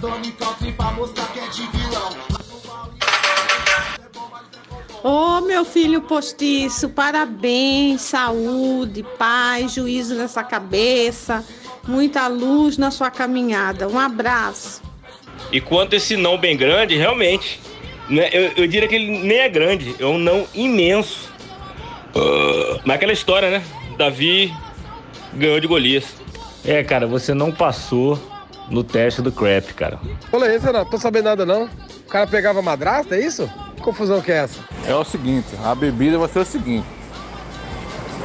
dona encotre pra mostrar que é de vilão. Ô oh, meu filho postiço, parabéns, saúde, paz, juízo nessa cabeça, muita luz na sua caminhada. Um abraço. E quanto esse não bem grande, realmente, né, eu, eu diria que ele nem é grande, é um não imenso. Uh, mas aquela história, né? Davi ganhou de Golias. É, cara, você não passou no teste do crap, cara. Olha isso, não tô sabendo nada não. O cara pegava madrasta, é isso? Que confusão que é essa? É o seguinte, a bebida vai ser o seguinte.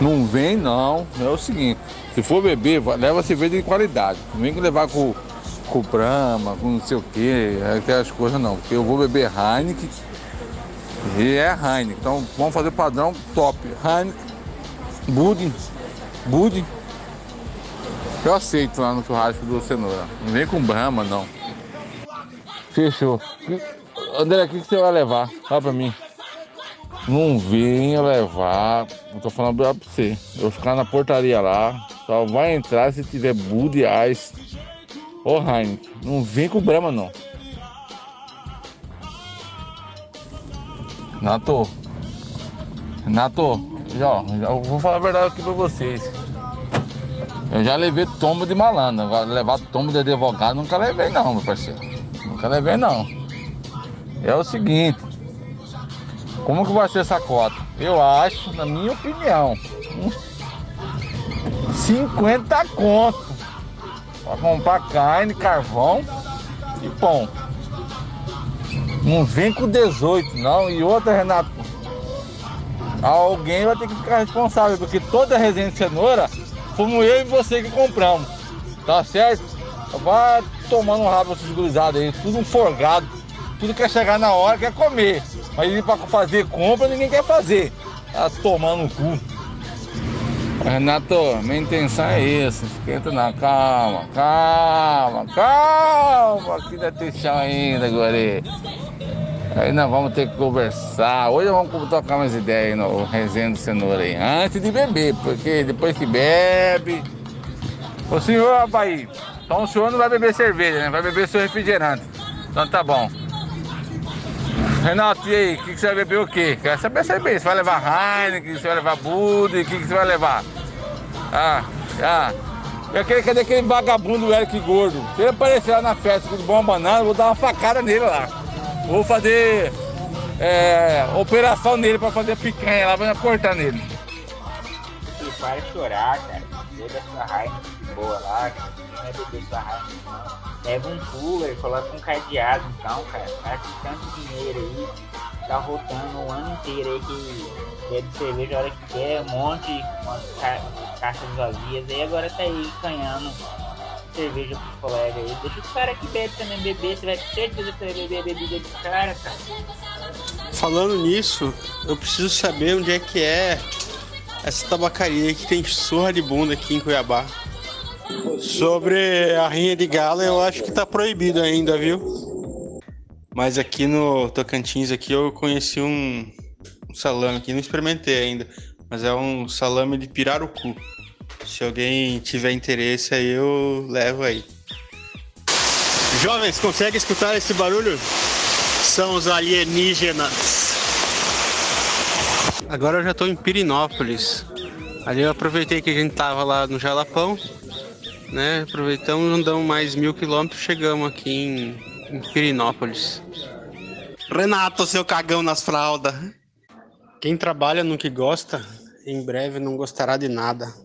Não vem não, é o seguinte. Se for beber, leva cerveja de qualidade. Não vem levar com, com Brahma, com não sei o que, aquelas coisas não. Porque eu vou beber Heineken e é Heineken. Então vamos fazer padrão top. Heineken, Bud, Bud. Eu aceito lá no churrasco do cenoura. Não vem com Brahma não. Fechou. André, o que, que você vai levar? Fala pra mim. Não venha levar. Eu tô falando pra você. Eu ficar na portaria lá. Só vai entrar se tiver Bud Ice. Ô Heineken, não vem com Brahma não. Renato. Renato, já, já vou falar a verdade aqui pra vocês. Eu já levei tombo de malandro. Agora levar tombo de advogado nunca levei não, meu parceiro. Nunca levei não. É o seguinte. Como que vai ser essa cota? Eu acho, na minha opinião, uns 50 conto. Pra comprar carne, carvão e pão. Não vem com 18 não. E outra, Renato, alguém vai ter que ficar responsável, porque toda resenha de cenoura fomos eu e você que compramos. Tá certo? Vai tomando um rabo esses gurizados aí, tudo um forgado. Tudo quer chegar na hora, quer comer. Mas ir pra fazer compra, ninguém quer fazer. Tá tomando o cu. Renato, minha intenção é essa. Esquenta na calma, calma, calma. Aqui ainda tem chão ainda, guri. Aí nós vamos ter que conversar. Hoje vamos tocar umas ideias aí no resenha do cenoura aí. Antes de beber, porque depois que bebe. Ô senhor Abaí, então o senhor não vai beber cerveja, né? Vai beber seu refrigerante. Então tá bom. Renato, e aí, o que, que, você vai beber o quê? Quero saber cerveja. Você vai levar Heineken, você vai levar Bud, o que, que, você vai levar? Ah, ah. Eu queria cadê aquele vagabundo Eric Gordo? Se ele aparecer lá na festa com bom banana, eu vou dar uma facada nele lá. Vou fazer é, operação nele pra fazer picanha lá, vou cortar nele. E para chorar, cara. Beba sua raiva boa lá, cara. Não é beber sua raiva, não. Leva um cooler, coloca um cadeado, então, cara. Tá com tanto dinheiro aí. Tá rotando o ano inteiro aí que bebe cerveja a hora que quer, um monte, umas ca caixas vazias. E agora tá aí ganhando cerveja pros colegas aí. Deixa os caras que bebem também beber. Você vai ter certeza que vai beber a bebida dos caras, cara. Falando nisso, eu preciso saber onde é que é essa tabacaria que tem surra de bunda aqui em Cuiabá. Sobre a rinha de galo, eu acho que tá proibido ainda, viu? Mas aqui no Tocantins aqui eu conheci um, um salame aqui, não experimentei ainda, mas é um salame de pirarucu. Se alguém tiver interesse aí, eu levo aí. Jovens, consegue escutar esse barulho? São os alienígenas. Agora eu já estou em Pirinópolis. Ali eu aproveitei que a gente tava lá no Jalapão, né? Aproveitamos, andamos mais mil quilômetros, chegamos aqui em, em Pirinópolis. Renato, seu cagão nas fraldas. Quem trabalha no que gosta, em breve não gostará de nada.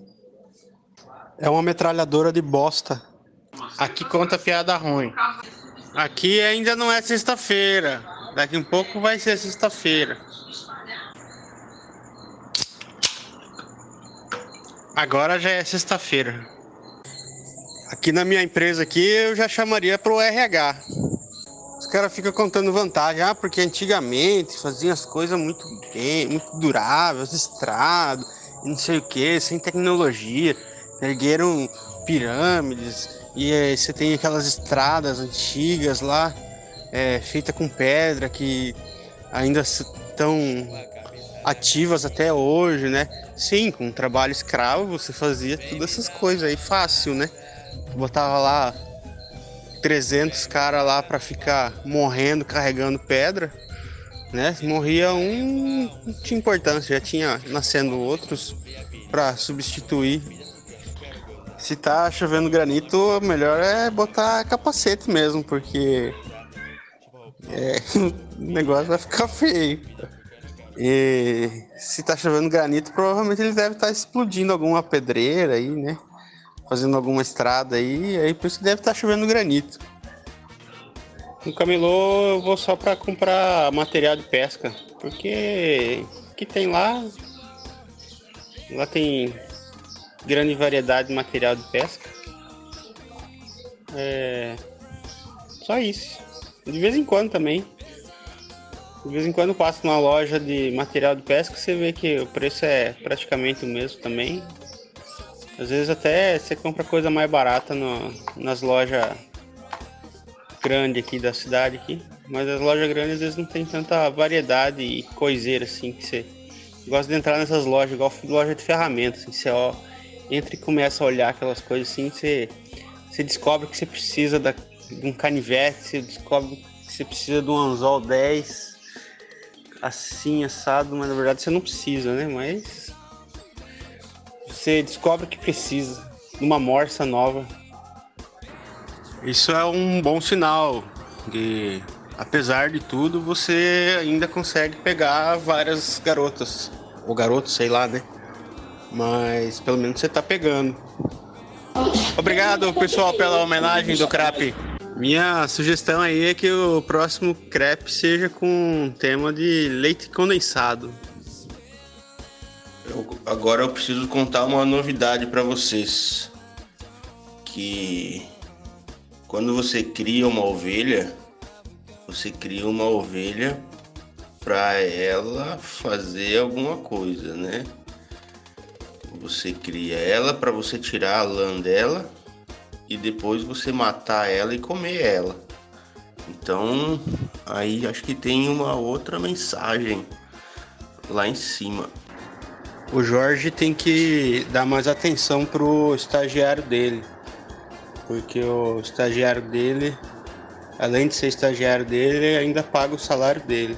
É uma metralhadora de bosta. Aqui conta piada ruim. Aqui ainda não é sexta-feira. Daqui um pouco vai ser sexta-feira. Agora já é sexta-feira. Aqui na minha empresa aqui eu já chamaria para o RH. Os caras ficam contando vantagem, ah, porque antigamente faziam as coisas muito bem, muito duráveis, estrado, não sei o que, sem tecnologia ergueram pirâmides e é, você tem aquelas estradas antigas lá, é, feita com pedra que ainda estão ativas até hoje, né? Sim, com trabalho escravo você fazia todas essas coisas aí fácil, né? Botava lá 300 caras lá para ficar morrendo, carregando pedra, né? Morria um, não tinha importância, já tinha nascendo outros para substituir. Se tá chovendo granito, melhor é botar capacete mesmo, porque é, o negócio vai ficar feio. E se tá chovendo granito, provavelmente ele deve estar tá explodindo alguma pedreira aí, né? Fazendo alguma estrada aí, aí por isso que deve estar tá chovendo granito. No camelô eu vou só para comprar material de pesca, porque o que tem lá lá tem grande variedade de material de pesca. É só isso. De vez em quando também de vez em quando passa numa loja de material de pesca, você vê que o preço é praticamente o mesmo também. Às vezes até você compra coisa mais barata no, nas lojas grandes aqui da cidade aqui. Mas as lojas grandes às vezes não tem tanta variedade e coiseira assim que você gosta de entrar nessas lojas, igual loja de ferramentas, assim, você ó, entra e começa a olhar aquelas coisas assim, você, você descobre que você precisa da, de um canivete, você descobre que você precisa de um anzol 10 assim, assado, mas na verdade você não precisa, né? Mas você descobre que precisa de uma morsa nova. Isso é um bom sinal de, apesar de tudo, você ainda consegue pegar várias garotas. Ou garotos, sei lá, né? Mas pelo menos você tá pegando. Obrigado, pessoal, pela homenagem do Crap. Minha sugestão aí é que o próximo crepe seja com tema de leite condensado. Eu, agora eu preciso contar uma novidade para vocês. Que quando você cria uma ovelha, você cria uma ovelha para ela fazer alguma coisa, né? Você cria ela para você tirar a lã dela e depois você matar ela e comer ela. Então, aí acho que tem uma outra mensagem lá em cima. O Jorge tem que dar mais atenção pro estagiário dele. Porque o estagiário dele, além de ser estagiário dele, ainda paga o salário dele.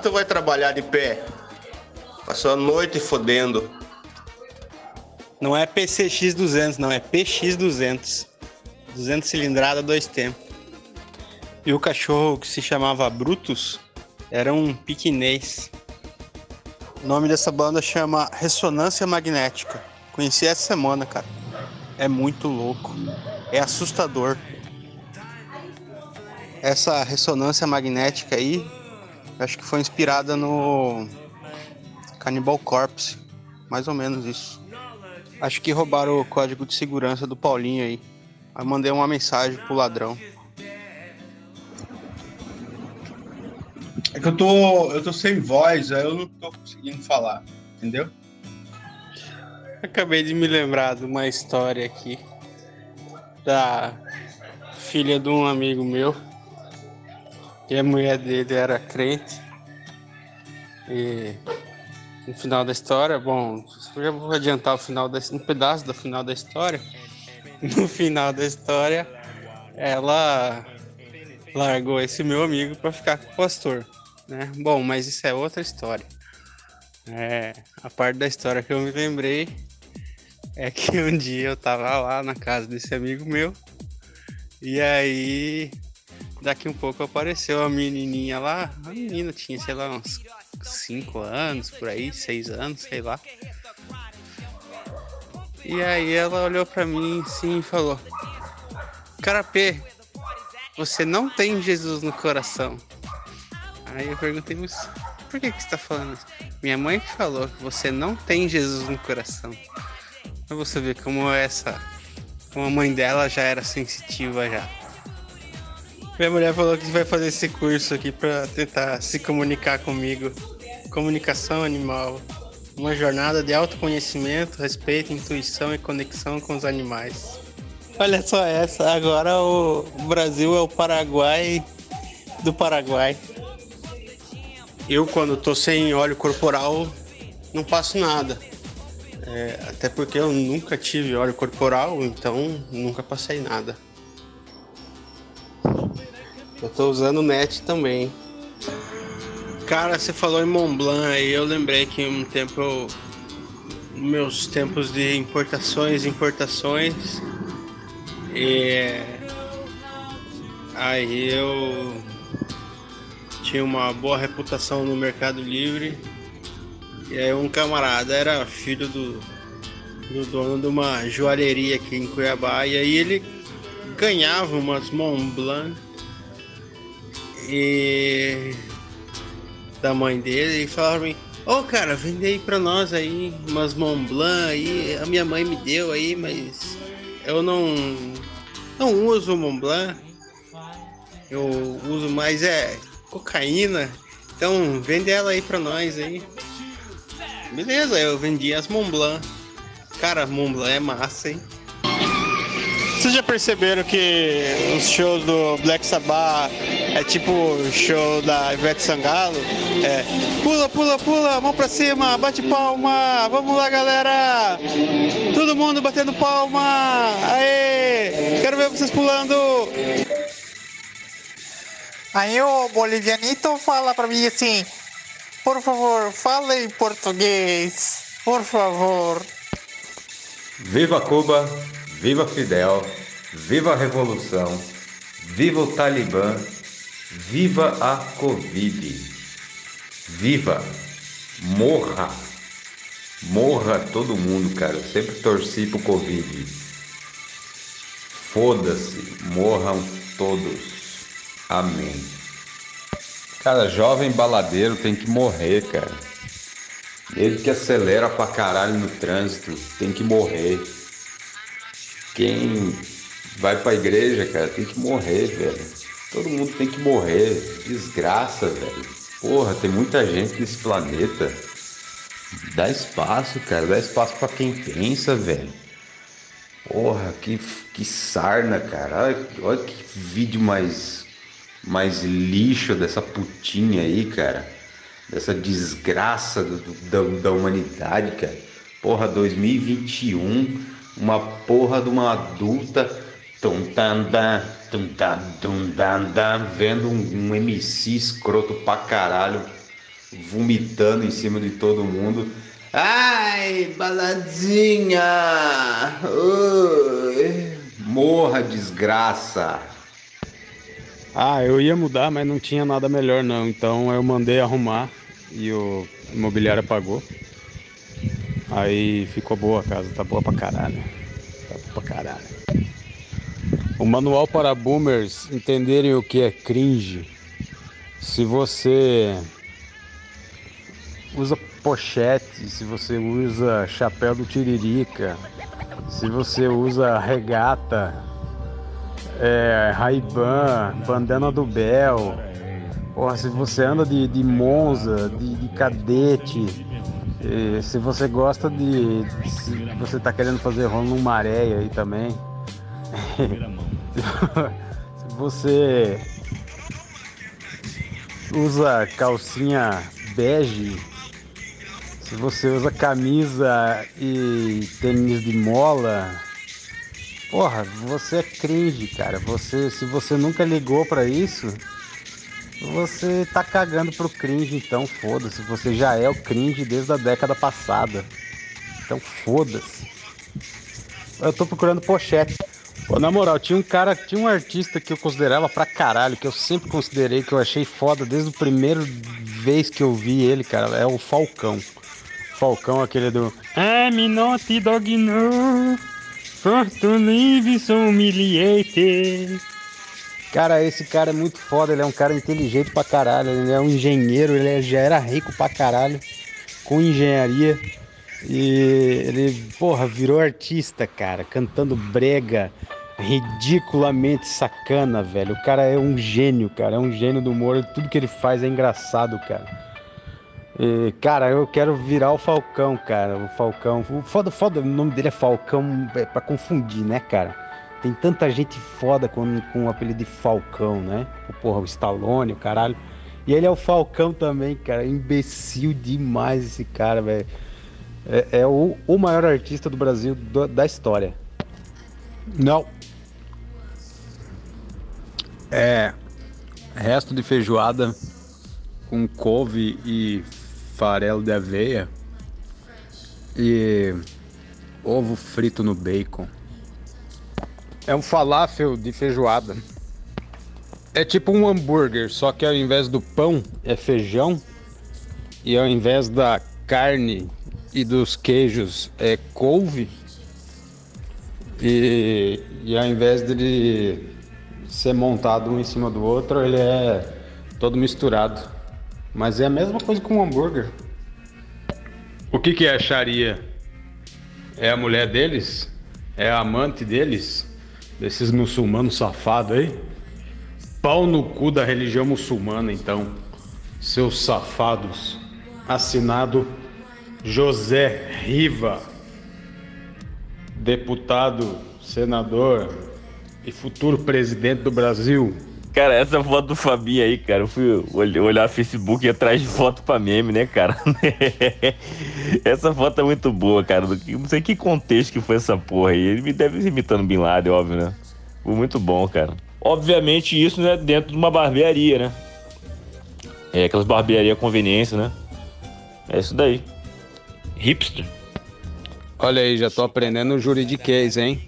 Renato vai trabalhar de pé. Passou a noite fodendo. Não é PCX 200, não, é PX 200. 200 cilindrada, dois tempos. E o cachorro que se chamava Brutus era um piquinês. O nome dessa banda chama Ressonância Magnética. Conheci essa semana, cara. É muito louco. É assustador essa ressonância magnética aí, acho que foi inspirada no Cannibal Corpse, mais ou menos isso. Acho que roubaram o código de segurança do Paulinho aí. Aí mandei uma mensagem pro ladrão. É que eu tô, eu tô sem voz, aí eu não tô conseguindo falar, entendeu? Acabei de me lembrar de uma história aqui da filha de um amigo meu e a mulher dele era crente. E no final da história, bom, já vou adiantar o final um pedaço do final da história. No final da história, ela largou esse meu amigo para ficar com o pastor, né? Bom, mas isso é outra história. É, a parte da história que eu me lembrei é que um dia eu tava lá na casa desse amigo meu e aí daqui um pouco apareceu a menininha lá. A menina tinha, sei lá, uns 5 anos, por aí, 6 anos, sei lá. E aí ela olhou pra mim assim e falou: Carapê, você não tem Jesus no coração. Aí eu perguntei, mas por que, que você tá falando isso? Minha mãe falou que você não tem Jesus no coração. Pra você ver como essa. Como a mãe dela já era sensitiva já. Minha mulher falou que vai fazer esse curso aqui pra tentar se comunicar comigo. Comunicação animal. Uma jornada de autoconhecimento, respeito, intuição e conexão com os animais. Olha só essa, agora o Brasil é o Paraguai do Paraguai. Eu, quando tô sem óleo corporal, não passo nada. É, até porque eu nunca tive óleo corporal, então nunca passei nada. Eu tô usando net também. Cara, você falou em Mont Blanc aí, eu lembrei que um tempo eu. Meus tempos de importações, importações. E. Aí eu tinha uma boa reputação no Mercado Livre. E aí um camarada era filho do, do dono de uma joalheria aqui em Cuiabá. E aí ele ganhava umas Mont Blanc e da mãe dele e mim, ô oh, cara, vende aí pra nós aí umas Mont Blanc aí, a minha mãe me deu aí, mas eu não não uso Mont Blanc. Eu uso mais é cocaína. Então vende ela aí pra nós aí. Beleza, eu vendi as Mont Blanc. Cara, Mont Blanc é massa, hein? Vocês já perceberam que os shows do Black Sabbath é tipo o show da Ivete Sangalo? É pula, pula, pula, mão pra cima, bate palma, vamos lá galera! Todo mundo batendo palma! Aê! Quero ver vocês pulando! Aí o bolivianito fala pra mim assim, por favor, fala em português, por favor. Viva Cuba, viva Fidel, viva a Revolução, viva o Talibã, viva a Covid, viva, morra, morra todo mundo, cara. Eu sempre torci pro Covid. Foda-se, morram todos. Amém. Cara, jovem baladeiro tem que morrer, cara. Ele que acelera pra caralho no trânsito tem que morrer. Quem vai pra igreja, cara, tem que morrer, velho. Todo mundo tem que morrer. Desgraça, velho. Porra, tem muita gente nesse planeta. Dá espaço, cara. Dá espaço para quem pensa, velho. Porra, que, que sarna, cara. Olha, olha que vídeo mais, mais lixo dessa putinha aí, cara. Dessa desgraça do, da, da humanidade, cara. Porra, 2021, uma porra de uma adulta tum, tam, tam, tum, tam, tum, tam, vendo um, um MC escroto pra caralho vomitando em cima de todo mundo. Ai, baladinha! Ui. Morra, desgraça! Ah, eu ia mudar, mas não tinha nada melhor não. Então eu mandei arrumar e o imobiliário pagou. Aí ficou boa a casa, tá boa pra caralho. Tá boa pra caralho. O manual para boomers entenderem o que é cringe. Se você usa pochete, se você usa chapéu do tiririca, se você usa regata, é, bandana do Bel, porra, se você anda de, de Monza, de, de cadete, se você gosta de. Se você tá querendo fazer rolo no maré aí também. se você usa calcinha bege, se você usa camisa e tênis de mola, porra, você é cringe, cara. Você, se você nunca ligou para isso, você tá cagando pro cringe, então foda-se. Você já é o cringe desde a década passada. Então foda-se. Eu tô procurando pochete. Pô, na moral, tinha um cara, tinha um artista que eu considerava pra caralho, que eu sempre considerei, que eu achei foda desde o primeiro vez que eu vi ele, cara, é o Falcão. Falcão, aquele do I'm not dog no, for to humiliated. Cara, esse cara é muito foda, ele é um cara inteligente pra caralho, ele é um engenheiro, ele já era rico pra caralho com engenharia. E ele, porra, virou artista, cara, cantando brega, ridiculamente sacana, velho. O cara é um gênio, cara, é um gênio do humor, tudo que ele faz é engraçado, cara. E, cara, eu quero virar o Falcão, cara. O Falcão. O foda, foda, o nome dele é Falcão, é pra confundir, né, cara? Tem tanta gente foda com, com o apelido de Falcão, né? O porra, o Stallone, o caralho. E ele é o Falcão também, cara. Imbecil demais esse cara, velho. É, é o, o maior artista do Brasil do- da história. Não. É. Resto de feijoada com couve e farelo de aveia e ovo frito no bacon. É um falafel de feijoada. É tipo um hambúrguer, só que ao invés do pão é feijão e ao invés da carne e dos queijos é couve e, e ao invés dele ser montado um em cima do outro, ele é todo misturado. Mas é a mesma coisa com um hambúrguer. O que, que é a Sharia? É a mulher deles? É a amante deles? Desses muçulmanos safados aí? Pau no cu da religião muçulmana, então. Seus safados. Assinado José Riva, deputado, senador e futuro presidente do Brasil. Cara, essa foto do Fabinho aí, cara, eu fui ol- olhar o Facebook e atrás de foto pra meme, né, cara? essa foto é muito boa, cara. Não sei que contexto que foi essa porra aí. Ele me deve imitando Bin Laden, óbvio, né? Foi muito bom, cara. Obviamente isso, né, dentro de uma barbearia, né? É, aquelas barbearias conveniência, né? É isso daí. Hipster. Olha aí, já tô aprendendo juridiquês, hein?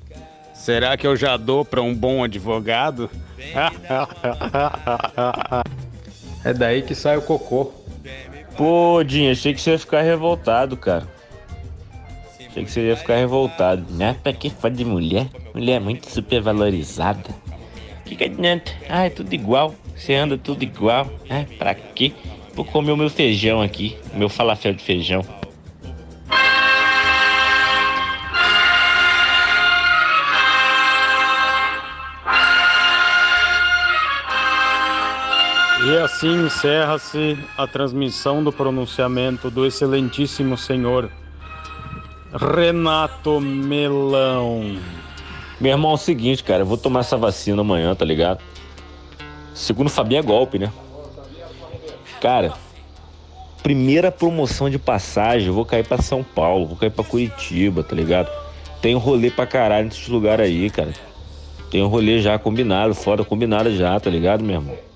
Será que eu já dou pra um bom advogado? é daí que sai o cocô. Pô, Dinho, achei que você ia ficar revoltado, cara. Achei que você ia ficar revoltado. Né? Pra que fã de mulher? Mulher é muito supervalorizada. Que que adianta? Ah, é tudo igual. Você anda tudo igual. Ah, pra quê? Vou comer o meu feijão aqui. Meu falafel de feijão. Assim encerra-se a transmissão do pronunciamento do excelentíssimo senhor Renato Melão. Meu irmão, é o seguinte, cara. Eu vou tomar essa vacina amanhã, tá ligado? Segundo o Fabinho, é golpe, né? Cara, primeira promoção de passagem, vou cair pra São Paulo, vou cair pra Curitiba, tá ligado? Tem rolê pra caralho nesses lugares aí, cara. Tem um rolê já combinado, foda combinado já, tá ligado, meu irmão?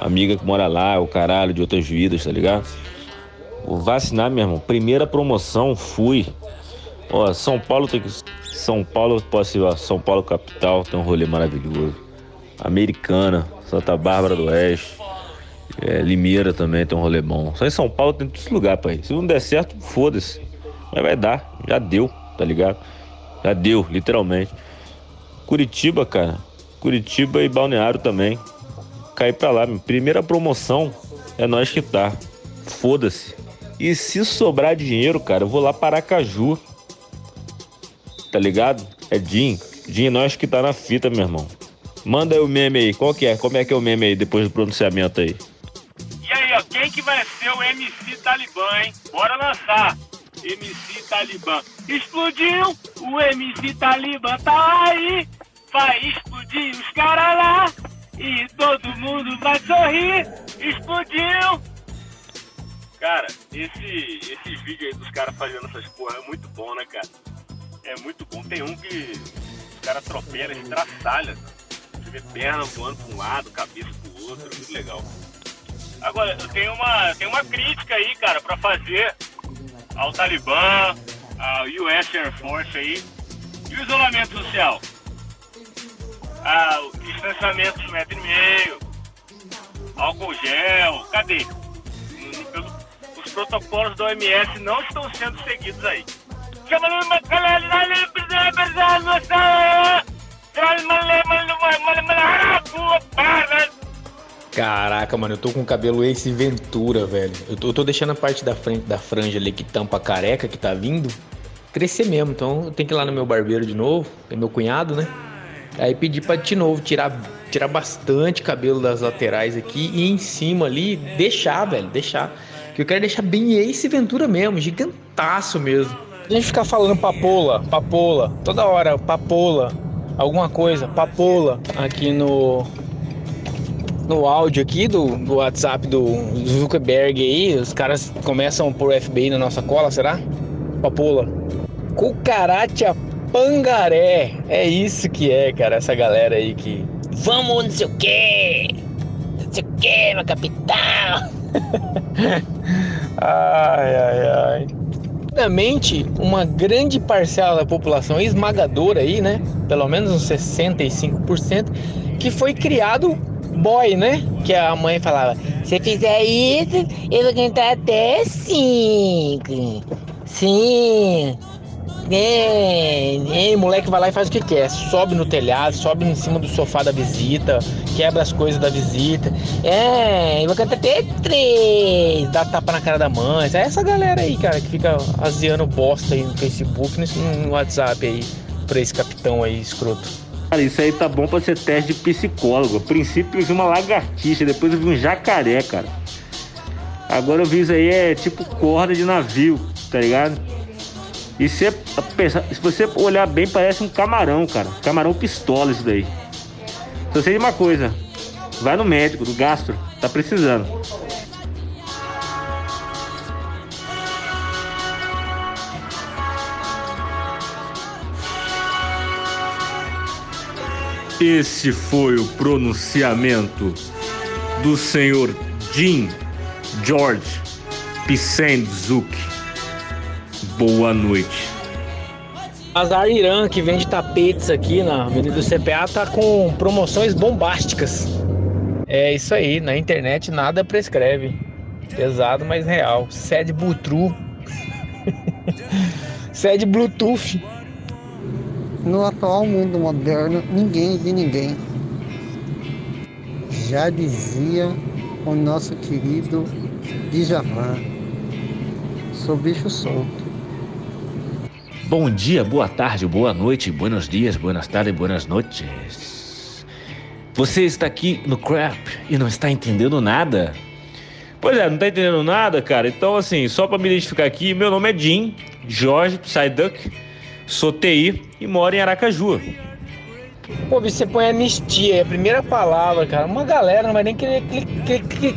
Amiga que mora lá, o caralho de outras vidas, tá ligado? Vou vacinar, meu irmão. Primeira promoção, fui. Ó, São Paulo tem que. São Paulo, posso ir, ó. São Paulo capital, tem um rolê maravilhoso. Americana, Santa Bárbara do Oeste. É, Limeira também tem um rolê bom. Só em São Paulo tem todo lugar pra ir. Se não der certo, foda-se. Mas vai dar. Já deu, tá ligado? Já deu, literalmente. Curitiba, cara. Curitiba e Balneário também. Cair pra lá. Primeira promoção é nós que tá. Foda-se. E se sobrar dinheiro, cara, eu vou lá para Aracaju. Tá ligado? É Jim. Jim, nós que tá na fita, meu irmão. Manda aí o meme aí. Qual que é? Como é que é o meme aí depois do pronunciamento aí? E aí, ó, quem que vai ser o MC Talibã, hein? Bora lançar. MC Talibã. Explodiu, o MC Talibã tá aí. Vai explodir os caras lá. E todo mundo vai sorrir. Explodiu. Cara, esse, esses vídeos aí dos caras fazendo essas porra é muito bom, né, cara? É muito bom. Tem um que os caras atropelam, estraçalha. Você vê perna voando pra um lado, cabeça pro outro, é muito legal. Agora, eu tenho uma, tenho uma crítica aí, cara, pra fazer ao Talibã, ao US Air Force aí. E o isolamento social? Ah, o distanciamento de metro e meio, álcool gel, cadê? Hum, Os protocolos da OMS não estão sendo seguidos aí. Caraca, mano, eu tô com o cabelo Ace Ventura, velho. Eu tô, eu tô deixando a parte da frente da franja ali que tampa a careca que tá vindo crescer mesmo. Então eu tenho que ir lá no meu barbeiro de novo, é meu cunhado, né? Aí pedir pra de novo tirar, tirar bastante cabelo das laterais aqui e em cima ali deixar, velho, deixar. Que eu quero deixar bem Ace Ventura mesmo, gigantaço mesmo. A gente ficar falando papola, papola, toda hora, papola, alguma coisa, papola aqui no no áudio aqui do, do WhatsApp do Zuckerberg aí, os caras começam por FBI na nossa cola, será? Papola. Cucaracha Pangaré. É isso que é, cara, essa galera aí que. Vamos não sei o quê! Não sei o quê, meu capitão! ai, ai, ai. Obviamente, uma grande parcela da população esmagadora aí, né? Pelo menos uns 65%, que foi criado boy, né? Que a mãe falava: se fizer isso, eu vou cantar até cinco. Sim. É, moleque vai lá e faz o que quer. Sobe no telhado, sobe em cima do sofá da visita, quebra as coisas da visita. É, vou cantar até três. Dá tapa na cara da mãe. É essa galera aí, cara, que fica aziando bosta aí no Facebook, no WhatsApp aí, pra esse capitão aí escroto. Cara, isso aí tá bom pra ser teste de psicólogo. A princípio eu vi uma lagartixa, depois eu vi um jacaré, cara. Agora eu vi isso aí, é tipo corda de navio, tá ligado? E se, se você olhar bem, parece um camarão, cara. Camarão pistola isso daí. Só sei de uma coisa. Vai no médico, do gastro. Tá precisando. Esse foi o pronunciamento do senhor Jim George Pissendzuk. Boa noite. Azar Irã, que vende tapetes aqui na Avenida do CPA, tá com promoções bombásticas. É isso aí, na internet nada prescreve. Pesado, mas real. Sede Bluetooth. Sede Bluetooth. No atual mundo moderno, ninguém de ninguém. Já dizia o nosso querido Djavan. Sou bicho solto. Bom dia, boa tarde, boa noite, buenos dias, buenas tardes, buenas noites. Você está aqui no Crap e não está entendendo nada? Pois é, não tá entendendo nada, cara? Então, assim, só para me identificar aqui, meu nome é Jim, Jorge Psyduck, sou TI e moro em Aracaju. Pô, você põe anistia, é a primeira palavra, cara. Uma galera não vai nem querer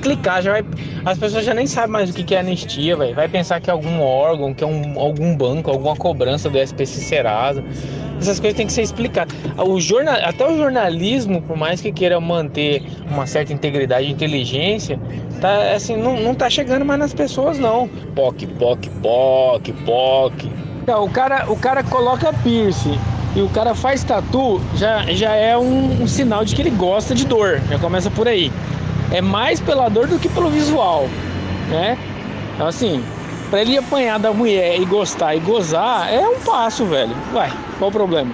clicar, já vai, as pessoas já nem sabem mais o que é anistia, véio. vai pensar que é algum órgão, que é um, algum banco, alguma cobrança do SPC Serasa. Essas coisas têm que ser explicadas. O jornal, até o jornalismo, por mais que queira manter uma certa integridade e inteligência, tá, assim, não, não tá chegando mais nas pessoas, não. POC, POC, POC, POC. Não, o cara, o cara coloca piercing e o cara faz tatu, já, já é um, um, sinal de que ele gosta de dor. Já começa por aí. É mais pela dor do que pelo visual, né? Então, assim, pra ele apanhar da mulher e gostar e gozar, é um passo, velho. Vai, qual o problema?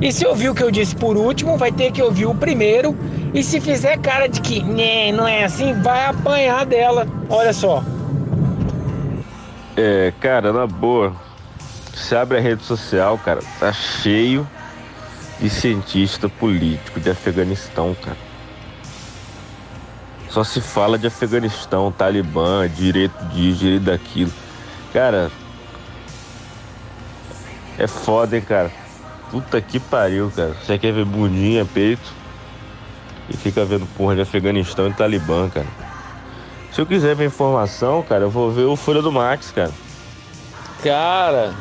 E se ouvir o que eu disse por último, vai ter que ouvir o primeiro. E se fizer cara de que né, não é assim, vai apanhar dela. Olha só. É, cara, na boa. Você abre a rede social, cara, tá cheio de cientista político de Afeganistão, cara. Só se fala de Afeganistão, Talibã, direito disso, direito daquilo. Cara, é foda, hein, cara. Puta que pariu, cara. Você quer ver bundinha, peito e fica vendo porra de Afeganistão e Talibã, cara. Se eu quiser ver informação, cara, eu vou ver o Folha do Max, cara. Cara,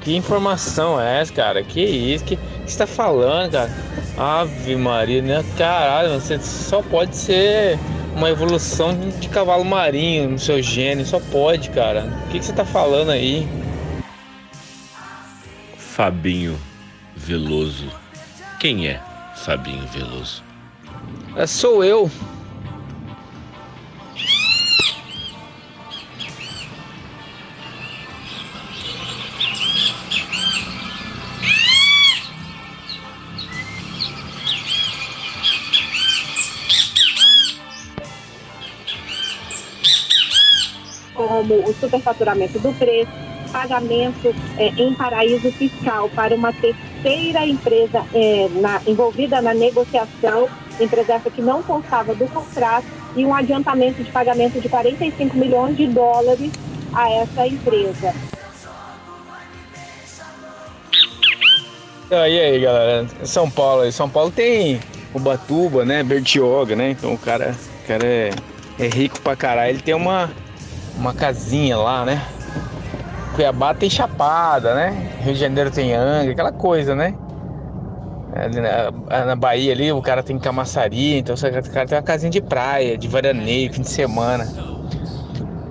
que informação é essa, cara? Que isso? Que, que você tá falando, cara? Ave Maria, né? Caralho, você só pode ser uma evolução de, de cavalo marinho no seu gênio. Só pode, cara. O que, que você tá falando aí? Fabinho Veloso. Quem é Fabinho Veloso? É, sou eu. Como o superfaturamento do preço, pagamento é, em paraíso fiscal para uma terceira empresa é, na- envolvida na negociação, empresa essa que não constava do contrato, e um adiantamento de pagamento de 45 milhões de dólares a essa empresa. Ah, e aí, galera? São Paulo. São Paulo tem Ubatuba, né? Bertioga, né? Então o cara, o cara é, é rico pra caralho. Ele tem uma, uma casinha lá, né? Cuiabá tem Chapada, né? Rio de Janeiro tem Angra, aquela coisa, né? Ali na, na Bahia ali, o cara tem camaçaria, então o cara tem uma casinha de praia, de veraneio, fim de semana.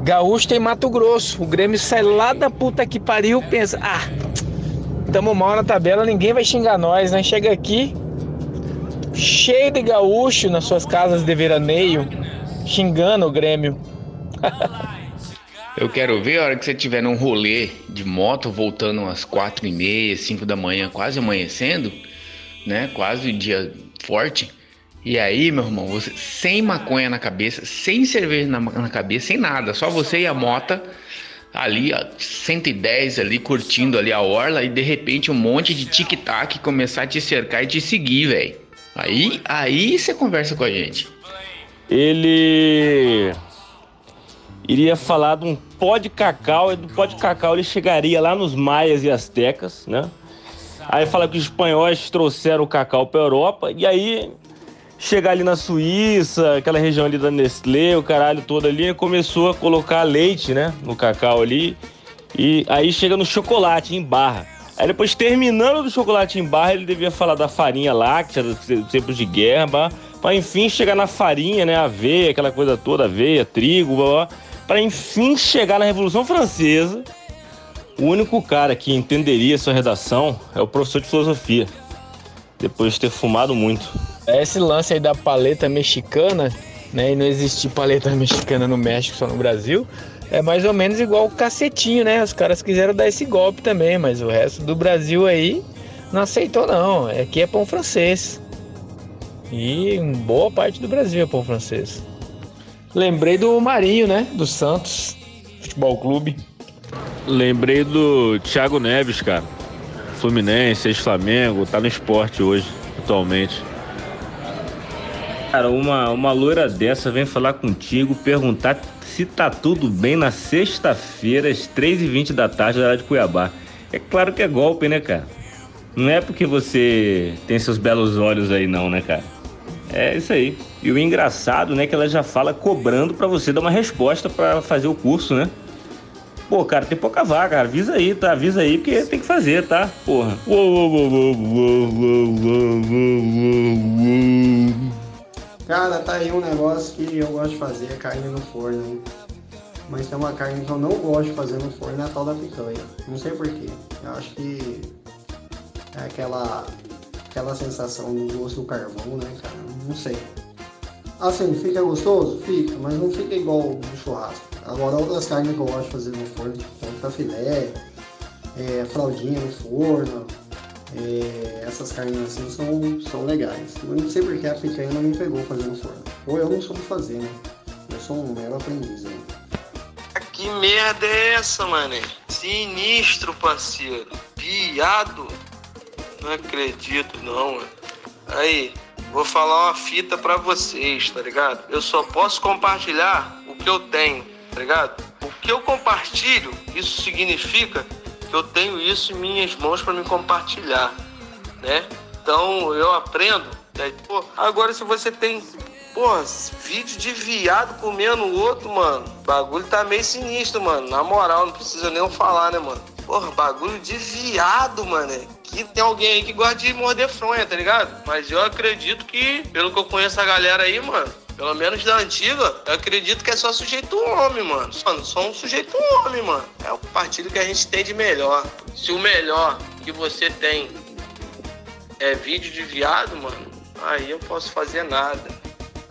Gaúcho tem Mato Grosso. O Grêmio sai lá da puta que pariu, pensa, ah, tamo mal na tabela, ninguém vai xingar nós, né? Chega aqui, cheio de gaúcho nas suas casas de veraneio, xingando o Grêmio. Eu quero ver a hora que você estiver num rolê de moto, voltando umas quatro e meia, cinco da manhã, quase amanhecendo, né? Quase dia forte. E aí, meu irmão, você sem maconha na cabeça, sem cerveja na, na cabeça, sem nada, só você e a mota ali, ó, 110 ali, curtindo ali a orla, e de repente um monte de tic-tac começar a te cercar e te seguir, velho. Aí, aí você conversa com a gente. Ele iria falar de um pó de cacau, e do pó de cacau ele chegaria lá nos maias e astecas, né? Aí fala que os espanhóis trouxeram o cacau para Europa e aí chegar ali na Suíça, aquela região ali da Nestlé, o caralho todo ali, começou a colocar leite, né, no cacau ali. E aí chega no chocolate em barra. Aí depois, terminando do chocolate em barra, ele devia falar da farinha láctea, dos tempos de guerra, pra enfim chegar na farinha, né, aveia, aquela coisa toda, aveia, trigo, blá, blá, pra enfim chegar na Revolução Francesa. O único cara que entenderia essa redação é o professor de filosofia, depois de ter fumado muito. Esse lance aí da paleta mexicana, né? E não existir paleta mexicana no México, só no Brasil. É mais ou menos igual o cacetinho, né? Os caras quiseram dar esse golpe também, mas o resto do Brasil aí não aceitou não. Aqui é pão francês. E boa parte do Brasil é pão francês. Lembrei do Marinho, né? Do Santos Futebol Clube. Lembrei do Thiago Neves, cara. Fluminense, ex-Flamengo, tá no esporte hoje, atualmente. Cara, uma, uma loira dessa vem falar contigo, perguntar se tá tudo bem na sexta-feira, às 3h20 da tarde, na de Cuiabá. É claro que é golpe, né, cara? Não é porque você tem seus belos olhos aí, não, né, cara? É isso aí. E o engraçado, né, que ela já fala cobrando para você dar uma resposta para fazer o curso, né? Pô, cara, tem pouca vaga, cara. Avisa aí, tá? Avisa aí, porque tem que fazer, tá? Porra. Cara, tá aí um negócio que eu gosto de fazer, carne no forno, hein? Mas tem uma carne que eu não gosto de fazer no forno, é a tal da picanha. Não sei porquê. Eu acho que é aquela aquela sensação do gosto do carvão, né, cara? Não sei. Assim, fica gostoso? Fica, mas não fica igual no churrasco. Agora, outras carnes que eu gosto de fazer no forno, tipo filé, é, fraldinha no forno, é, essas carnes assim são, são legais. Eu não sei porque a picanha não me pegou fazendo forno. Ou eu não soube fazer, né? Eu sou um mero aprendiz ainda. Que merda é essa, mané? Sinistro, parceiro. Viado. Não acredito, não. Aí, vou falar uma fita pra vocês, tá ligado? Eu só posso compartilhar o que eu tenho, tá ligado? O que eu compartilho, isso significa que eu tenho isso em minhas mãos pra me compartilhar, né? Então eu aprendo. Né? Pô, agora se você tem, porra, vídeo de viado comendo o outro, mano, o bagulho tá meio sinistro, mano. Na moral, não precisa nem falar, né, mano? Porra, bagulho de viado, mano. Que tem alguém aí que gosta de morder fronha, tá ligado? Mas eu acredito que, pelo que eu conheço a galera aí, mano, pelo menos da antiga, eu acredito que é só sujeito homem, mano. Mano, só um sujeito homem, mano. É o partido que a gente tem de melhor. Se o melhor que você tem é vídeo de viado, mano, aí eu posso fazer nada.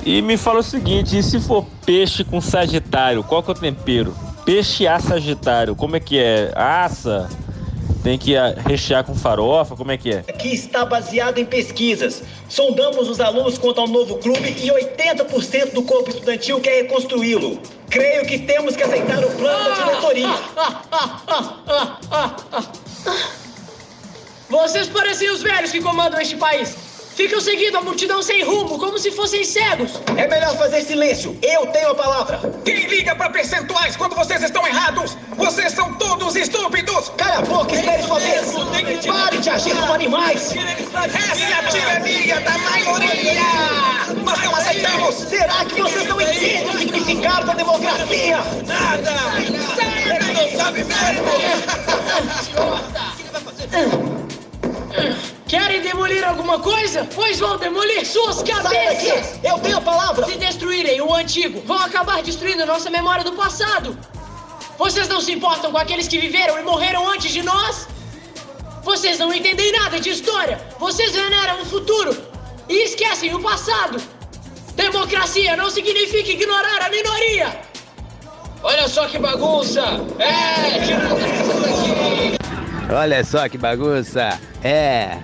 E me fala o seguinte, e se for peixe com sagitário, qual que é o tempero? Peixe a sagitário, como é que é? Assa? Tem que rechear com farofa? Como é que é? que está baseado em pesquisas. Sondamos os alunos quanto ao novo clube e 80% do corpo estudantil quer reconstruí-lo. Creio que temos que aceitar o plano da diretoria. Vocês parecem os velhos que comandam este país. Ficam seguindo a multidão sem rumo, como se fossem cegos. É melhor fazer silêncio. Eu tenho a palavra. Quem liga para percentuais quando vocês estão errados? Vocês são todos estúpidos. Cala a boca, espere sua vez. Pare de agir como animais. Essa é a tirania da maioria. Nós não aceitamos. Será que vocês não entendem o significado da democracia? Nada. Ele não sabe mesmo. Querem demolir alguma coisa? Pois vão demolir suas Sai cabeças! daqui. Eu tenho a palavra. Se destruírem o antigo, vão acabar destruindo nossa memória do passado. Vocês não se importam com aqueles que viveram e morreram antes de nós? Vocês não entendem nada de história. Vocês veneram o futuro e esquecem o passado. Democracia não significa ignorar a minoria. Olha só que bagunça! É, tira Olha só que bagunça. É.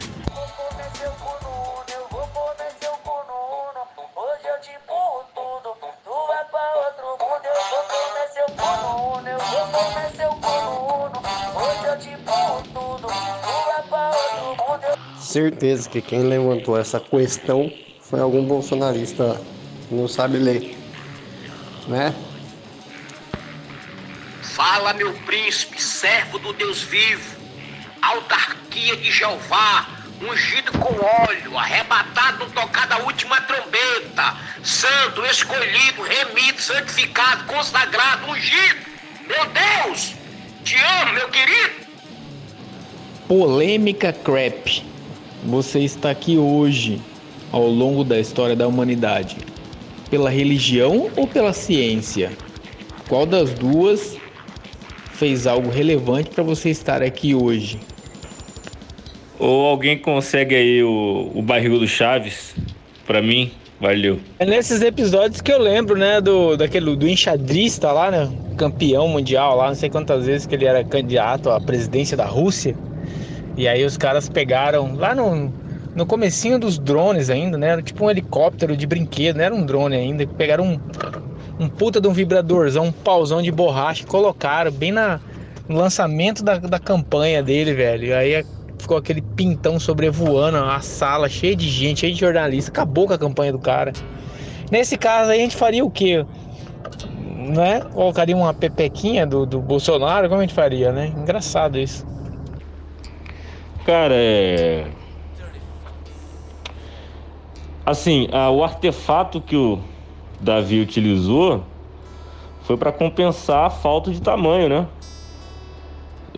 Certeza que quem levantou essa questão foi algum bolsonarista que não sabe ler, né? Fala, meu príncipe, servo do Deus vivo, autarquia de Jeová, ungido com óleo, arrebatado no tocar da última trombeta, santo, escolhido, remido, santificado, consagrado, ungido. Meu Deus, te amo, meu querido. Polêmica Crap. Você está aqui hoje, ao longo da história da humanidade, pela religião ou pela ciência? Qual das duas fez algo relevante para você estar aqui hoje? Ou alguém consegue aí o, o barril do Chaves pra mim? Valeu. É nesses episódios que eu lembro, né, do daquele do enxadrista lá, né, campeão mundial lá, não sei quantas vezes que ele era candidato à presidência da Rússia. E aí os caras pegaram lá no no comecinho dos drones ainda, né, era tipo um helicóptero de brinquedo, não era um drone ainda, pegaram um um puta de um vibradorzão, um pauzão de borracha, e colocaram bem na, no lançamento da, da campanha dele, velho. E aí ficou aquele pintão sobrevoando a sala, cheia de gente, cheia de jornalista. Acabou com a campanha do cara. Nesse caso aí a gente faria o quê? Né? Colocaria uma pepequinha do, do Bolsonaro? Como a gente faria, né? Engraçado isso. Cara, é. Assim, a- o artefato que o Davi utilizou foi para compensar a falta de tamanho, né?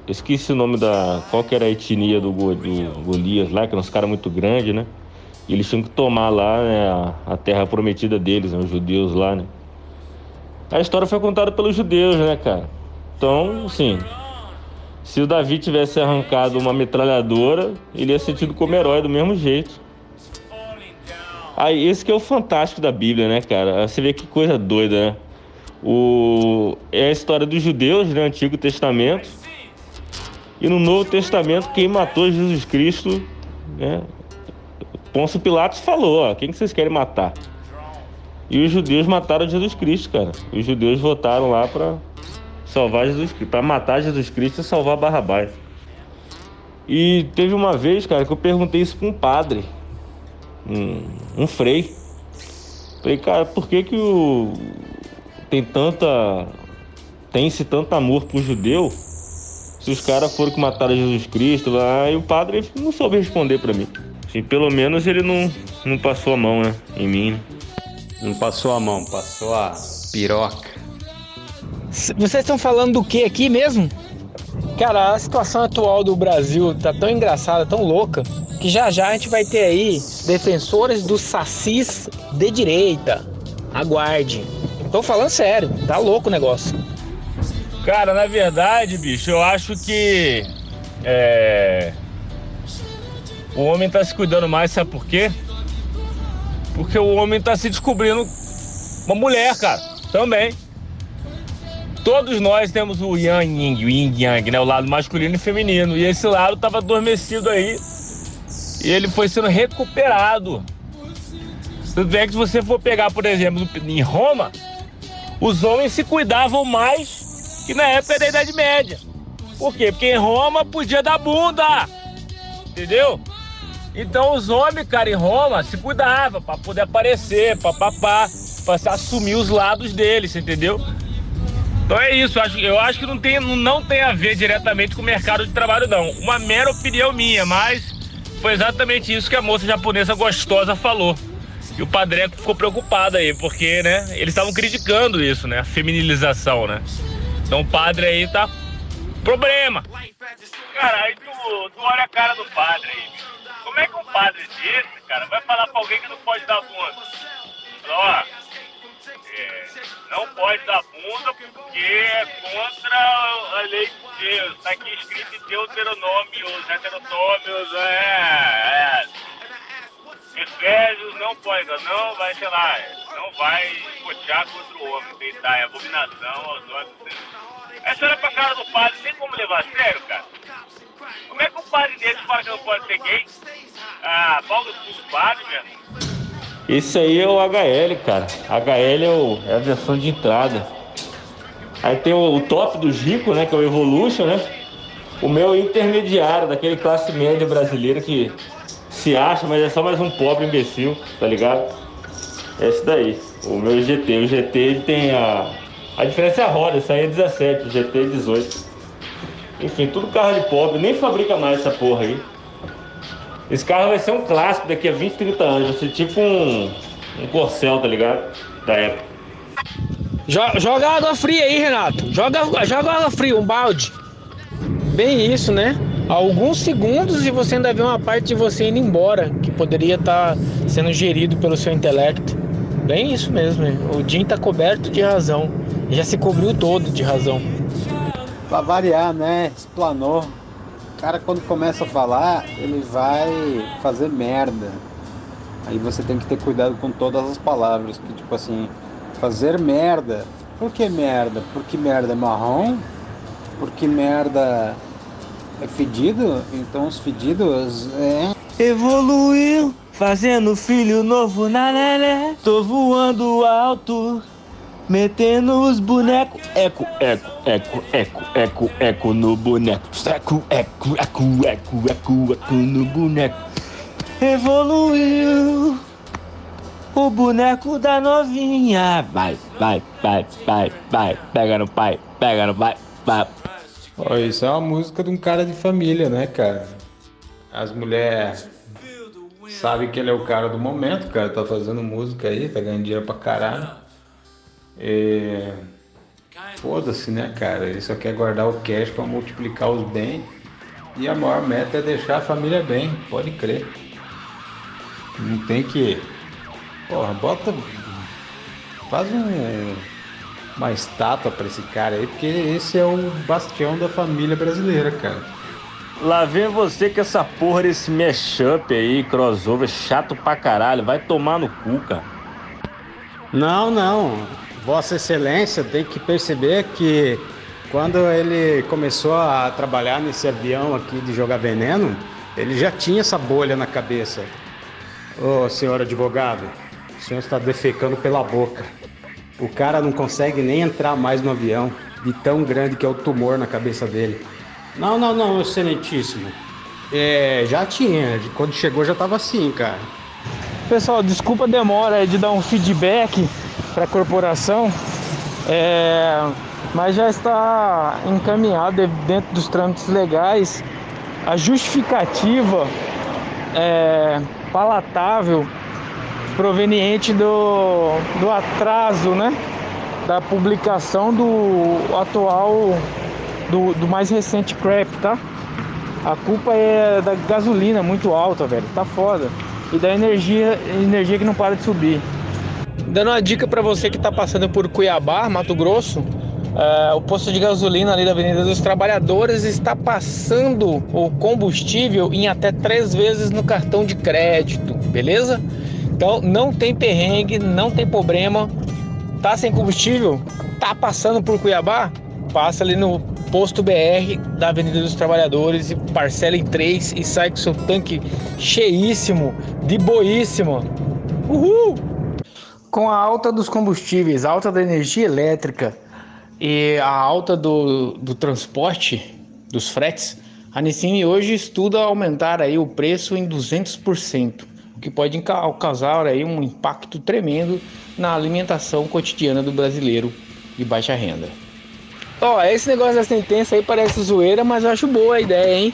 Eu esqueci o nome da. Qual que era a etnia do, do Golias lá, que eram uns caras muito grandes, né? E eles tinham que tomar lá né, a, a terra prometida deles, né, os judeus lá, né? A história foi contada pelos judeus, né, cara? Então, assim, se o Davi tivesse arrancado uma metralhadora, ele ia ser tido como herói do mesmo jeito. Aí, esse que é o fantástico da Bíblia, né, cara? Você vê que coisa doida, né? O... É a história dos judeus, né? Antigo Testamento. E no Novo Testamento, quem matou Jesus Cristo, né? Pôncio Pilatos falou, ó, quem que vocês querem matar? E os judeus mataram Jesus Cristo, cara. Os judeus votaram lá pra salvar Jesus Cristo, pra matar Jesus Cristo e salvar Barrabás. E teve uma vez, cara, que eu perguntei isso pra um padre, um, um frei. Falei, cara, por que que o tem tanta tem-se tanto amor pro judeu se os caras foram que mataram Jesus Cristo lá e o padre não soube responder pra mim. Assim, pelo menos ele não, não passou a mão, né, em mim. né? Não passou a mão, passou a piroca. Vocês estão falando do que aqui mesmo? Cara, a situação atual do Brasil tá tão engraçada, tão louca, que já já a gente vai ter aí defensores dos sacis de direita. Aguarde. Tô falando sério, tá louco o negócio. Cara, na verdade, bicho, eu acho que é, o homem tá se cuidando mais, sabe por quê? Porque o homem tá se descobrindo uma mulher, cara, também. Todos nós temos o yang yin, o yin yang, né? O lado masculino e feminino. E esse lado estava adormecido aí. E ele foi sendo recuperado. Tanto é que se você for pegar, por exemplo, em Roma, os homens se cuidavam mais que na época da Idade Média. Por quê? Porque em Roma podia dar bunda. Entendeu? Então os homens, cara, em Roma se cuidavam para poder aparecer, papapá, para assumir os lados deles, entendeu? Então é isso, eu acho que não tem, não tem a ver diretamente com o mercado de trabalho, não. Uma mera opinião minha, mas foi exatamente isso que a moça japonesa gostosa falou. E o Padreco ficou preocupado aí, porque, né, eles estavam criticando isso, né, a feminilização, né. Então o padre aí tá problema. Cara, aí tu, tu olha a cara do padre aí. Como é que um padre desse, cara, vai falar pra alguém que não pode dar bunda? Fala, ó, não pode dar bunda porque é contra a lei de Deus. Tá aqui escrito em Deuteronômios, Heterotômios, é, é. Efésios não pode, não vai, sei lá, não vai cotear contra o homem, deitar, é abominação aos olhos do Senhor. Essa era pra cara do padre, tem como levar a sério, cara? Como é que um padre desse fala que não pode ser gay? Ah, pau do padre, mesmo. Esse aí é o HL, cara. HL é, o, é a versão de entrada. Aí tem o, o top do Gico, né? Que é o Evolution, né? O meu é intermediário, daquele classe média brasileira que se acha, mas é só mais um pobre imbecil, tá ligado? Esse daí, o meu GT. O GT ele tem a. A diferença é a roda, esse aí é 17, o GT é 18. Enfim, tudo carro de pobre, nem fabrica mais essa porra aí. Esse carro vai ser um clássico daqui a 20, 30 anos, vai ser tipo um, um Corcel, tá ligado? Da época. Joga, joga água fria aí, Renato. Joga, joga água fria, um balde. Bem isso, né? Alguns segundos e você ainda vê uma parte de você indo embora, que poderia estar tá sendo gerido pelo seu intelecto. Bem isso mesmo, o Jim tá coberto de razão. Já se cobriu todo de razão. Pra variar, né? Explanou. O cara quando começa a falar, ele vai fazer merda. Aí você tem que ter cuidado com todas as palavras, que tipo assim, fazer merda. Por que merda? Porque merda é marrom? Porque merda é fedido? Então os fedidos é. Evoluiu, fazendo filho novo na lelé. Tô voando alto, metendo os bonecos. Eco, eco, eco, eco, eco, eco no boneco. Eco, eco, eco, eco, eco, eco no boneco. Evoluiu. O boneco da novinha. Vai, vai, vai, vai, vai. Pega no pai, pega no pai, vai. Ó, isso é uma música de um cara de família, né, cara? As mulheres sabem que ele é o cara do momento, cara. Tá fazendo música aí, tá ganhando dinheiro pra caralho. E... Foda-se, né, cara? Ele só quer guardar o cash pra multiplicar os bens. E a maior meta é deixar a família bem, pode crer. Não tem que. Porra, bota. Faz um uma estátua pra esse cara aí, porque esse é o bastião da família brasileira, cara. Lá vem você com essa porra desse mashup aí, crossover, chato pra caralho. Vai tomar no cu, cara. Não, não. Vossa Excelência tem que perceber que quando ele começou a trabalhar nesse avião aqui de jogar veneno, ele já tinha essa bolha na cabeça. Ô, senhor advogado, o senhor está defecando pela boca. O cara não consegue nem entrar mais no avião, de tão grande que é o tumor na cabeça dele. Não, não, não, excelentíssimo. É, já tinha, quando chegou já tava assim, cara. Pessoal, desculpa a demora de dar um feedback para a corporação, é, mas já está encaminhado dentro dos trâmites legais a justificativa é, palatável proveniente do, do atraso, né? Da publicação do atual, do, do mais recente crap, tá? A culpa é da gasolina muito alta, velho. Tá foda. E da energia, energia que não para de subir. Dando uma dica para você que tá passando por Cuiabá, Mato Grosso, é, o posto de gasolina ali da Avenida dos Trabalhadores está passando o combustível em até três vezes no cartão de crédito, beleza? Então não tem perrengue, não tem problema. Tá sem combustível? Tá passando por Cuiabá, passa ali no posto BR da Avenida dos Trabalhadores e parcela em três e sai com seu tanque cheíssimo, de boíssimo. Uhul! Com a alta dos combustíveis, a alta da energia elétrica e a alta do, do transporte, dos fretes, a Nissimi hoje estuda aumentar aí o preço em 200%, o que pode ca- causar aí um impacto tremendo na alimentação cotidiana do brasileiro de baixa renda. Ó, esse negócio da sentença aí parece zoeira, mas eu acho boa a ideia, hein?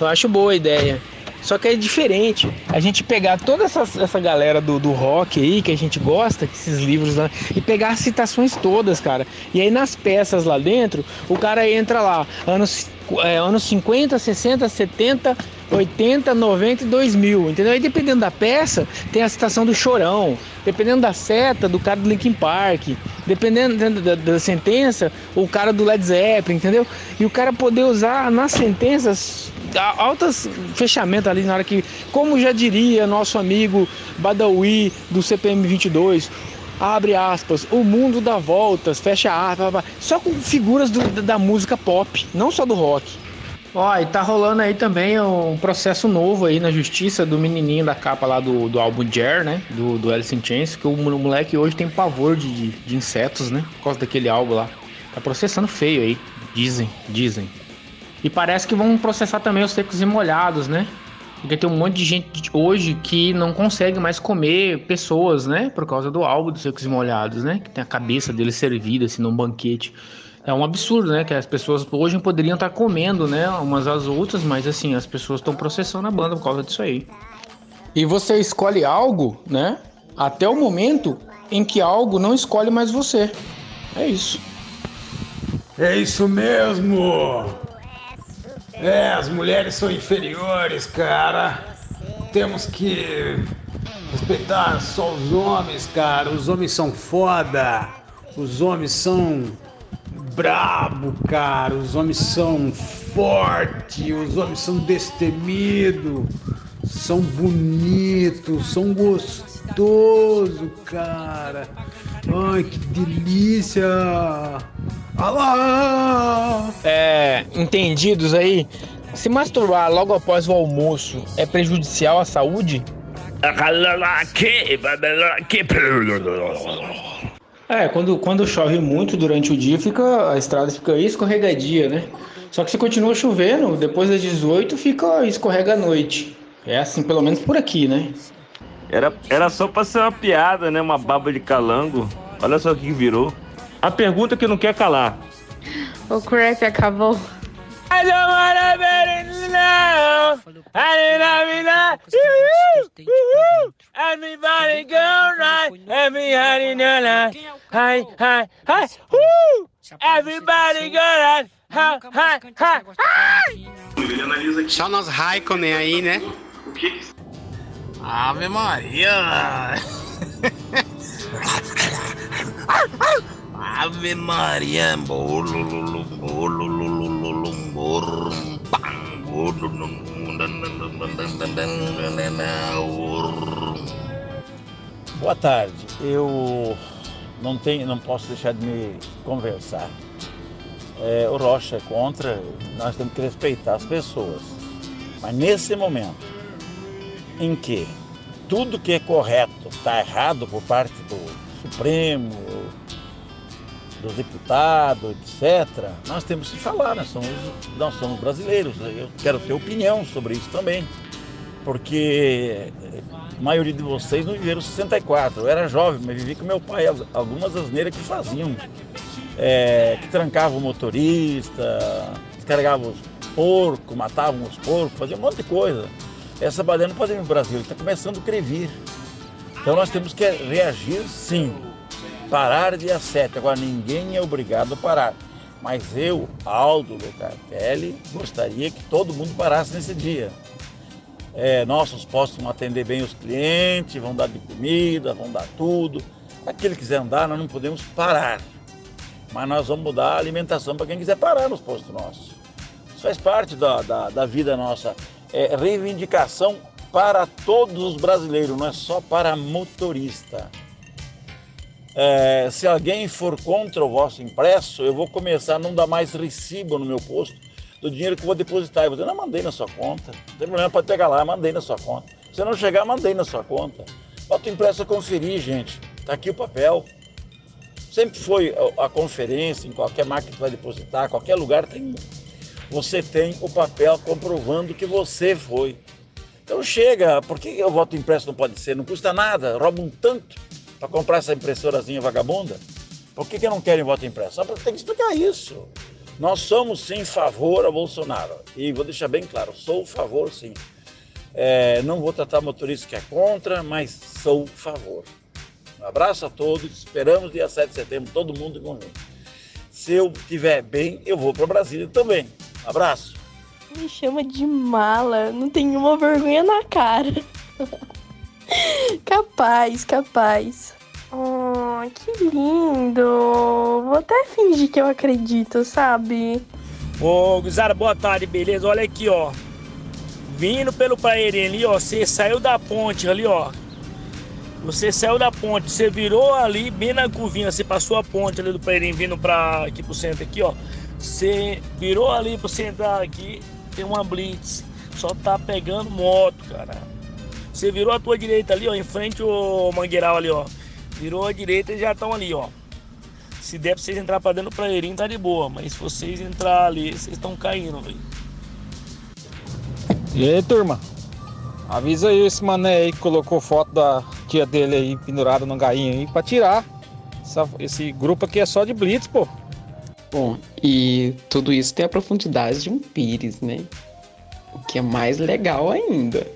Eu acho boa a ideia. Só que é diferente a gente pegar toda essa, essa galera do, do rock aí que a gente gosta, esses livros lá, e pegar as citações todas, cara. E aí nas peças lá dentro, o cara entra lá, anos, é, anos 50, 60, 70, 80, 90 e 2000, entendeu? Aí dependendo da peça, tem a citação do Chorão, dependendo da seta, do cara do Linkin Park, dependendo da, da- sentença, o cara do Led Zeppelin, entendeu? E o cara poder usar nas sentenças altas fechamento ali na hora que, como já diria nosso amigo Badawi do CPM 22, abre aspas, o mundo dá voltas, fecha aspas, só com figuras do- da música pop, não só do rock. Ó, e tá rolando aí também um processo novo aí na justiça do menininho da capa lá do, do álbum Jer, né? Do, do Alice in Chains, que o mo- moleque hoje tem pavor de, de, de insetos, né? Por causa daquele álbum lá. Tá processando feio aí, dizem, dizem. E parece que vão processar também os secos e molhados, né? Porque tem um monte de gente hoje que não consegue mais comer pessoas, né? Por causa do álbum dos secos e molhados, né? Que tem a cabeça dele servida assim num banquete. É um absurdo, né? Que as pessoas hoje poderiam estar comendo, né? Umas às outras, mas assim, as pessoas estão processando a banda por causa disso aí. E você escolhe algo, né? Até o momento em que algo não escolhe mais você. É isso. É isso mesmo! É, as mulheres são inferiores, cara. Temos que respeitar só os homens, cara. Os homens são foda. Os homens são brabo, cara. Os homens são forte. Os homens são destemidos. São bonitos, são gostoso, cara. Ai, que delícia! Olha lá! É, entendidos aí? Se masturbar logo após o almoço é prejudicial à saúde? É, quando, quando chove muito durante o dia, fica a estrada fica escorregadia, né? Só que se continua chovendo, depois das 18 fica escorrega à noite. É assim, pelo menos por aqui, né? Era, era só pra ser uma piada, né? Uma baba de calango. Olha só o que virou. A pergunta que não quer calar. O crap acabou. Tomara Berlina. Everybody go right. Everybody go right. Hi, hi, hi. Woo! Everybody go right. Hi, hi, hi. Só nós Raikkonen aí, né? O que? Ave Maria! Ave Maria! Bolululu, bolululu. Boa tarde. Eu não tenho, não posso deixar de me conversar. É, o Rocha é contra, nós temos que respeitar as pessoas. Mas nesse momento em que tudo que é correto está errado por parte do Supremo, dos deputados, etc., nós temos que falar, nós somos, nós somos brasileiros. Eu quero ter opinião sobre isso também. Porque a maioria de vocês não viveram 64. Eu era jovem, mas vivi com meu pai algumas asneiras que faziam. É, que trancavam o motorista, descarregavam os porcos, matavam os porcos, faziam um monte de coisa. Essa baleia não pode ir no Brasil, está começando a crevir. Então nós temos que reagir sim. Parar dia 7. Agora ninguém é obrigado a parar. Mas eu, Aldo Locartelli, gostaria que todo mundo parasse nesse dia. É, nossos postos vão atender bem os clientes, vão dar de comida, vão dar tudo. Aquele que quiser andar, nós não podemos parar. Mas nós vamos mudar a alimentação para quem quiser parar nos postos nossos. Isso faz parte da, da, da vida nossa. É reivindicação para todos os brasileiros, não é só para motorista. É, se alguém for contra o vosso impresso, eu vou começar a não dar mais recibo no meu posto do dinheiro que eu vou depositar. Eu vou dizer, não, mandei na sua conta. Não tem problema, pode pegar lá, mandei na sua conta. Se não chegar, mandei na sua conta. Bota o impresso a conferir, gente. Tá aqui o papel. Sempre foi a, a conferência, em qualquer máquina que vai depositar, qualquer lugar tem. Você tem o papel comprovando que você foi. Então chega, por que o voto impresso não pode ser? Não custa nada, roubam tanto para comprar essa impressorazinha vagabunda. Por que, que não querem voto impresso? Só tem que explicar isso. Nós somos sim favor a Bolsonaro. E vou deixar bem claro, sou favor sim. É, não vou tratar motorista que é contra, mas sou favor. Um abraço a todos, esperamos dia 7 de setembro, todo mundo em conjunto. Se eu estiver bem, eu vou para Brasília também. Um abraço. Me chama de mala, não tem uma vergonha na cara. capaz, capaz. Oh, que lindo. Vou até fingir que eu acredito, sabe? Ô, Guzara, boa tarde, beleza? Olha aqui, ó. Vindo pelo Praeirinho ali, ó. Você saiu da ponte ali, ó. Você saiu da ponte, você virou ali, bem na curvinha, você passou a ponte ali do Praeirinho, vindo pra, aqui pro centro aqui, ó. Você virou ali pro centro aqui, tem uma blitz. Só tá pegando moto, cara. Você virou a tua direita ali, ó, em frente ao mangueiral ali, ó. Virou a direita e já estão ali, ó. Se der pra vocês entrar pra dentro do praeirinho, tá de boa. Mas se vocês entrar ali, vocês estão caindo, velho. E aí, turma? Avisa aí esse mané aí que colocou foto da tia dele aí pendurada no gainho aí pra tirar. Essa- esse grupo aqui é só de blitz, pô. Bom, e tudo isso tem a profundidade de um pires, né? O que é mais legal ainda.